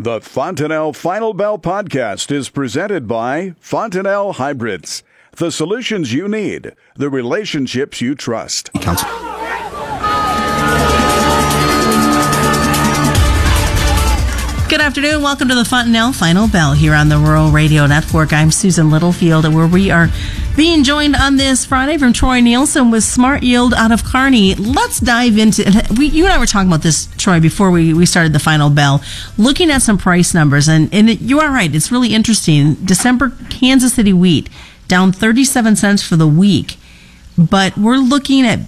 The Fontanelle Final Bell podcast is presented by Fontanelle Hybrids. The solutions you need, the relationships you trust. Council. Good afternoon. Welcome to the Fontanelle Final Bell here on the Rural Radio Network. I'm Susan Littlefield, where we are being joined on this Friday from Troy Nielson with Smart Yield out of Kearney. Let's dive into we, you and I were talking about this, Troy, before we, we started the Final Bell, looking at some price numbers. And, and it, you are right. It's really interesting. December Kansas City wheat down 37 cents for the week. But we're looking at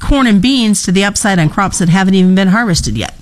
corn and beans to the upside on crops that haven't even been harvested yet.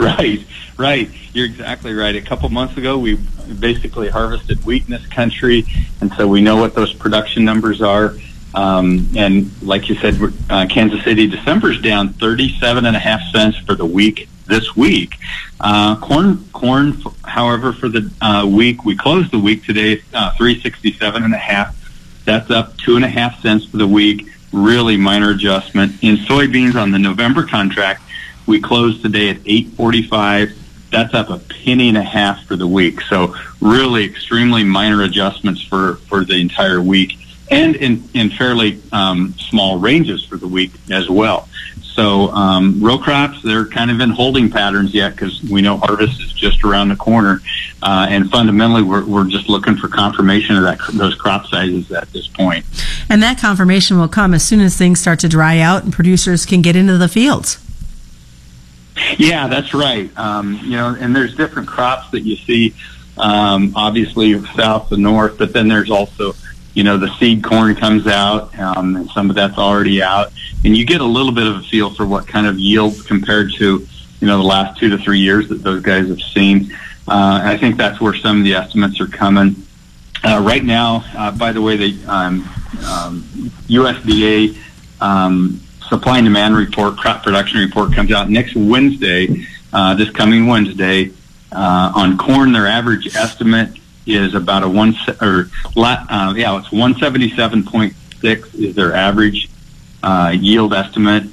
Right, right. You're exactly right. A couple months ago, we basically harvested wheat in this country, and so we know what those production numbers are. Um, and like you said, uh, Kansas City December's down 37 and a half cents for the week this week. Uh, corn, corn, however, for the uh, week we closed the week today, uh, 367 and a half. That's up two and a half cents for the week. Really minor adjustment in soybeans on the November contract we closed today at 8:45. That's up a penny and a half for the week. So really extremely minor adjustments for for the entire week, and in in fairly um, small ranges for the week as well. So um, row crops, they're kind of in holding patterns yet because we know harvest is just around the corner, uh, and fundamentally we're, we're just looking for confirmation of that those crop sizes at this point. And that confirmation will come as soon as things start to dry out and producers can get into the fields. Yeah, that's right. Um, you know, and there's different crops that you see, um, obviously south and north, but then there's also, you know, the seed corn comes out, um, and some of that's already out, and you get a little bit of a feel for what kind of yields compared to, you know, the last two to three years that those guys have seen. Uh, I think that's where some of the estimates are coming. Uh, right now, uh, by the way, the um, um, USDA um, supply and demand report, crop production report comes out next Wednesday, uh, this coming Wednesday. Uh, on corn, their average estimate is about a one or uh, yeah, it's one seventy seven point six is their average uh, yield estimate.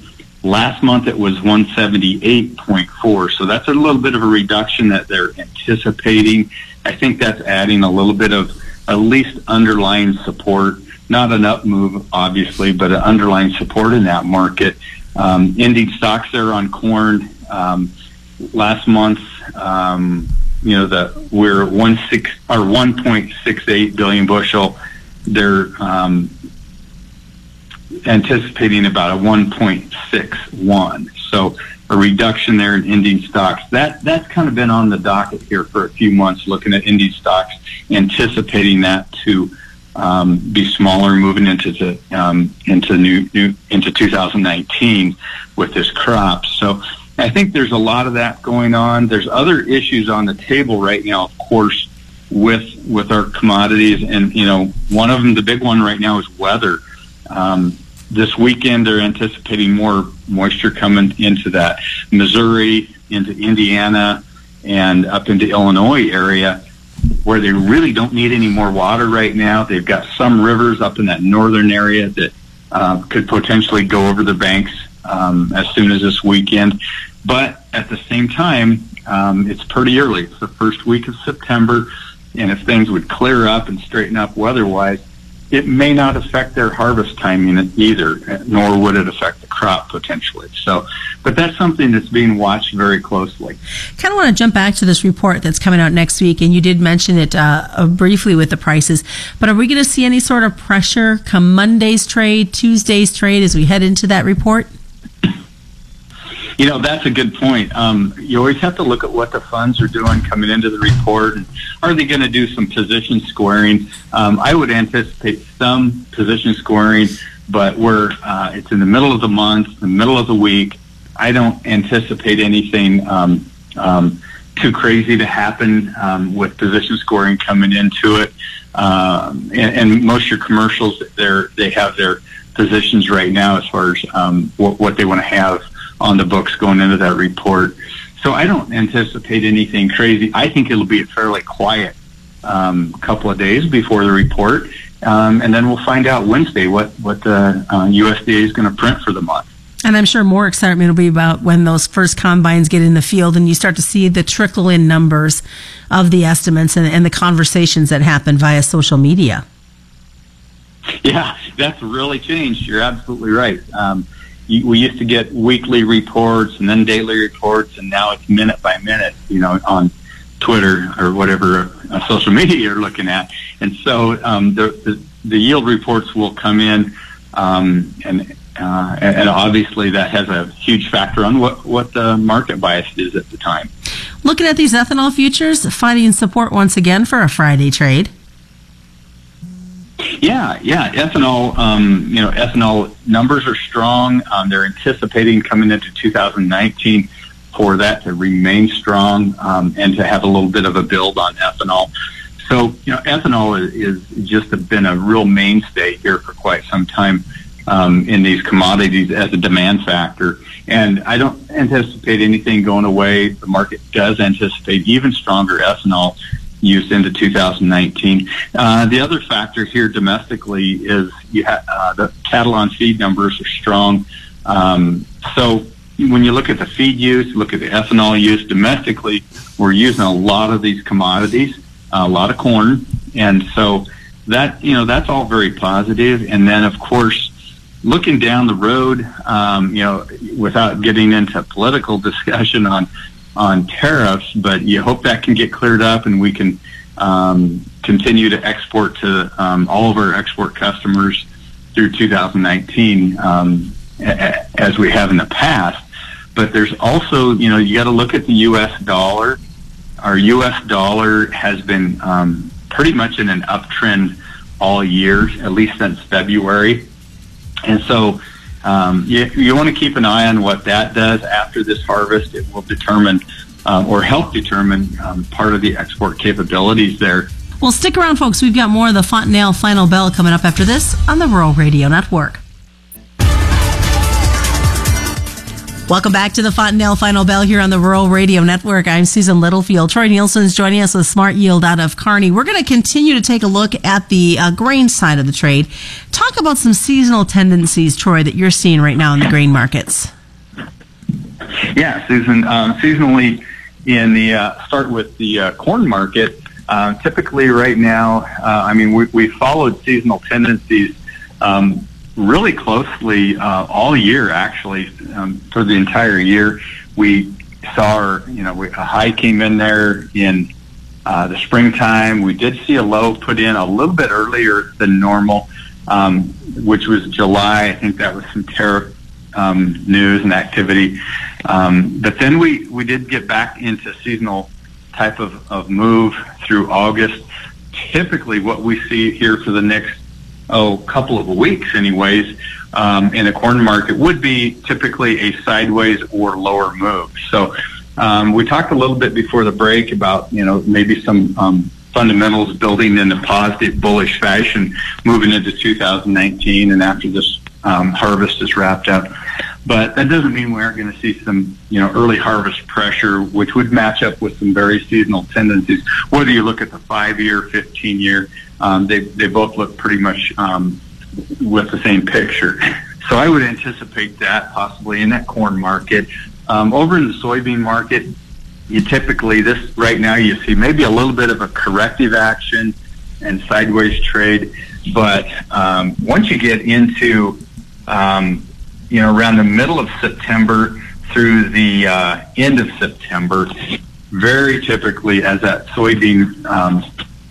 Last month it was one seventy eight point four, so that's a little bit of a reduction that they're anticipating. I think that's adding a little bit of at least underlying support not an up move, obviously, but an underlying support in that market. Um, ending stocks there on corn um, last month. Um, you know, the we're one six or one point six eight billion bushel. They're um, anticipating about a one point six one. So a reduction there in ending stocks. That that's kind of been on the docket here for a few months, looking at ending stocks, anticipating that to um, be smaller moving into the um, into new, new into 2019 with this crop. So I think there's a lot of that going on. There's other issues on the table right now, of course, with with our commodities, and you know, one of them, the big one right now, is weather. Um, this weekend, they're anticipating more moisture coming into that Missouri, into Indiana, and up into Illinois area where they really don't need any more water right now. They've got some rivers up in that northern area that uh, could potentially go over the banks um, as soon as this weekend. But at the same time, um, it's pretty early. It's the first week of September, and if things would clear up and straighten up weather-wise, it may not affect their harvest timing either, nor would it affect the crop potentially. So, but that's something that's being watched very closely. Kind of want to jump back to this report that's coming out next week, and you did mention it uh, uh briefly with the prices. But are we going to see any sort of pressure come Monday's trade, Tuesday's trade as we head into that report? You know, that's a good point. Um, you always have to look at what the funds are doing coming into the report. And are they going to do some position squaring? Um, I would anticipate some position squaring, but we're uh, it's in the middle of the month, the middle of the week. I don't anticipate anything um, um, too crazy to happen um, with position squaring coming into it. Um, and, and most of your commercials, they're they have their positions right now as far as um, what, what they want to have on the books going into that report. So I don't anticipate anything crazy. I think it'll be a fairly quiet um, couple of days before the report, um, and then we'll find out Wednesday what what the uh, USDA is going to print for the month. And I'm sure more excitement will be about when those first combines get in the field and you start to see the trickle in numbers of the estimates and, and the conversations that happen via social media. Yeah, that's really changed. You're absolutely right. Um, we used to get weekly reports and then daily reports, and now it's minute by minute. You know, on Twitter or whatever uh, social media you're looking at, and so um, the, the the yield reports will come in, um, and uh, and obviously that has a huge factor on what what the market bias is at the time. Looking at these ethanol futures, finding support once again for a Friday trade. Yeah, yeah, ethanol. Um, you know, ethanol numbers are strong. Um, they're anticipating coming into 2019 for that to remain strong um, and to have a little bit of a build on ethanol. So, you know, ethanol is, is just a, been a real mainstay here for quite some time um, in these commodities as a demand factor. And I don't anticipate anything going away. The market does anticipate even stronger ethanol use into 2019. Uh, the other factor here domestically is ha- uh, the cattle on feed numbers are strong. Um, so when you look at the feed use, look at the ethanol use domestically, we're using a lot of these commodities, a lot of corn, and so that you know that's all very positive. And then of course, looking down the road, um, you know, without getting into political discussion on on tariffs, but you hope that can get cleared up and we can um, continue to export to um, all of our export customers through 2019 um, as we have in the past. But there's also, you know, you got to look at the U.S. dollar. Our U.S. dollar has been um, pretty much in an uptrend all year, at least since February. And so um, you, you want to keep an eye on what that does after this harvest. It will determine uh, or help determine um, part of the export capabilities there. Well, stick around, folks. We've got more of the Fontanelle Final Bell coming up after this on the Rural Radio Network. Welcome back to the Fontanelle Final Bell here on the Rural Radio Network. I'm Susan Littlefield. Troy Nielson is joining us with Smart Yield out of Kearney. We're going to continue to take a look at the uh, grain side of the trade. Talk about some seasonal tendencies, Troy, that you're seeing right now in the grain markets. Yeah, Susan. Um, seasonally, in the uh, start with the uh, corn market. Uh, typically, right now, uh, I mean, we, we followed seasonal tendencies um, really closely uh, all year, actually, um, for the entire year. We saw, our, you know, we, a high came in there in uh, the springtime. We did see a low put in a little bit earlier than normal, um, which was July. I think that was some tariff um, news and activity. Um, but then we, we did get back into seasonal type of, of move through August. Typically, what we see here for the next oh couple of weeks, anyways, um, in the corn market would be typically a sideways or lower move. So um, we talked a little bit before the break about you know maybe some um, fundamentals building in a positive bullish fashion moving into 2019 and after this um, harvest is wrapped up. But that doesn't mean we aren't going to see some, you know, early harvest pressure, which would match up with some very seasonal tendencies. Whether you look at the five-year, 15-year, um, they they both look pretty much um, with the same picture. So I would anticipate that possibly in that corn market. Um, over in the soybean market, you typically this right now you see maybe a little bit of a corrective action and sideways trade, but um, once you get into um, you know, around the middle of September through the uh, end of September, very typically as that soybean um,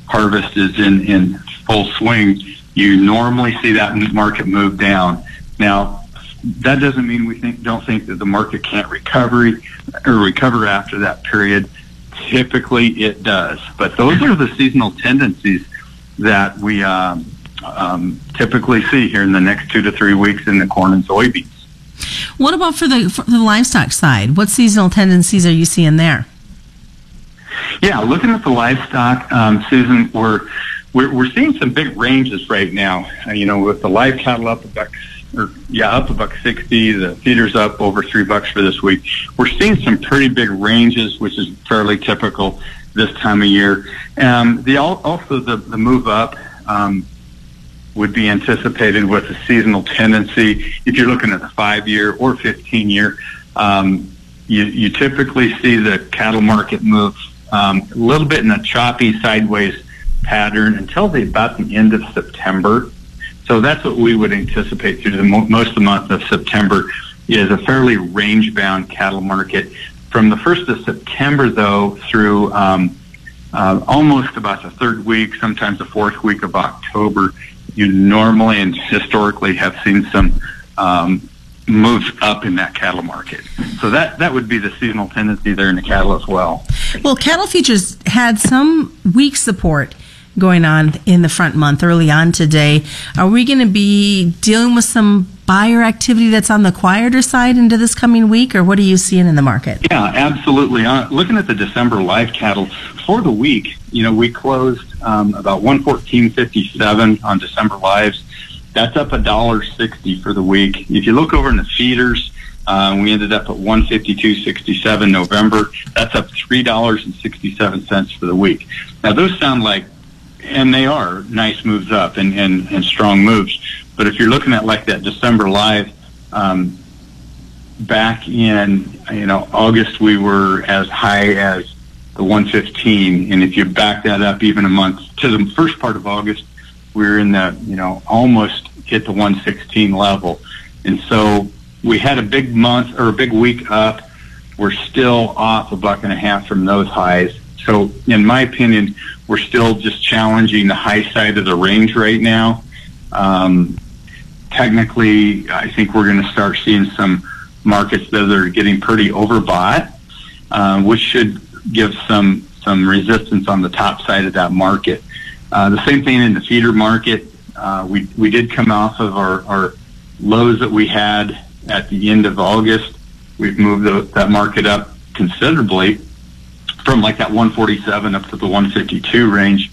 harvest is in, in full swing, you normally see that market move down. Now, that doesn't mean we think don't think that the market can't recover or recover after that period. Typically, it does, but those are the seasonal tendencies that we um, um, typically see here in the next two to three weeks in the corn and soybeans. What about for the for the livestock side? What seasonal tendencies are you seeing there? Yeah, looking at the livestock, um, Susan, we're, we're we're seeing some big ranges right now. Uh, you know, with the live cattle up a buck, or yeah, up a buck sixty, the feeders up over three bucks for this week. We're seeing some pretty big ranges, which is fairly typical this time of year. Um, the also the the move up. Um, would be anticipated with a seasonal tendency. If you're looking at the five year or 15 year, um, you, you typically see the cattle market move um, a little bit in a choppy sideways pattern until the, about the end of September. So that's what we would anticipate through the mo- most of the month of September is a fairly range bound cattle market. From the 1st of September, though, through um, uh, almost about the third week, sometimes the fourth week of October, you normally and historically have seen some um, moves up in that cattle market. So that that would be the seasonal tendency there in the cattle as well. Well, cattle futures had some weak support going on in the front month early on today. Are we going to be dealing with some buyer activity that's on the quieter side into this coming week, or what are you seeing in the market? Yeah, absolutely. Uh, looking at the December live cattle for the week, you know, we closed um, about 114.57 on December lives. That's up a dollar sixty for the week. If you look over in the feeders, uh, we ended up at 152.67 November. That's up three dollars and sixty-seven cents for the week. Now those sound like, and they are nice moves up and, and, and strong moves. But if you're looking at like that December live, um, back in you know August, we were as high as the 115, and if you back that up even a month to the first part of August, we were in the you know almost hit the 116 level, and so we had a big month or a big week up. We're still off a buck and a half from those highs. So, in my opinion, we're still just challenging the high side of the range right now. Um, technically, I think we're going to start seeing some markets that are getting pretty overbought, uh, which should give some some resistance on the top side of that market. Uh, the same thing in the feeder market. Uh, we we did come off of our, our lows that we had at the end of August. We've moved the, that market up considerably from like that 147 up to the 152 range,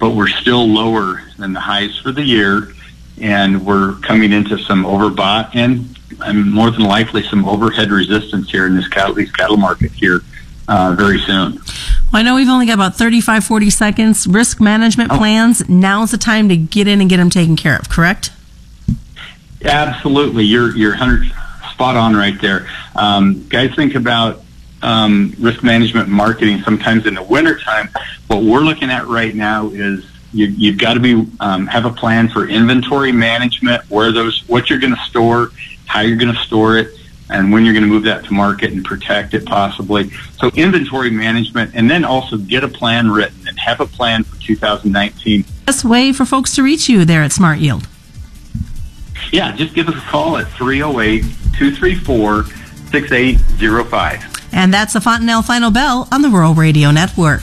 but we're still lower than the highs for the year, and we're coming into some overbought and, and more than likely some overhead resistance here in this cattle, these cattle market here uh, very soon. Well, I know we've only got about 35, 40 seconds. Risk management Oh. plans. Now's the time to get in and get them taken care of, correct? Absolutely, you're you're hundred spot on right there. Um, guys, think about um, risk management marketing. Sometimes in the wintertime, what we're looking at right now is you, you've got to be um, have a plan for inventory management, where those what you're going to store, how you're going to store it, and when you're going to move that to market and protect it possibly. So inventory management, and then also get a plan written and have a plan for 2019. Best way for folks to reach you there at Smart Yield. Yeah, just give us a call at 308 234 6805. And that's the Fontanelle Final Bell on the Rural Radio Network.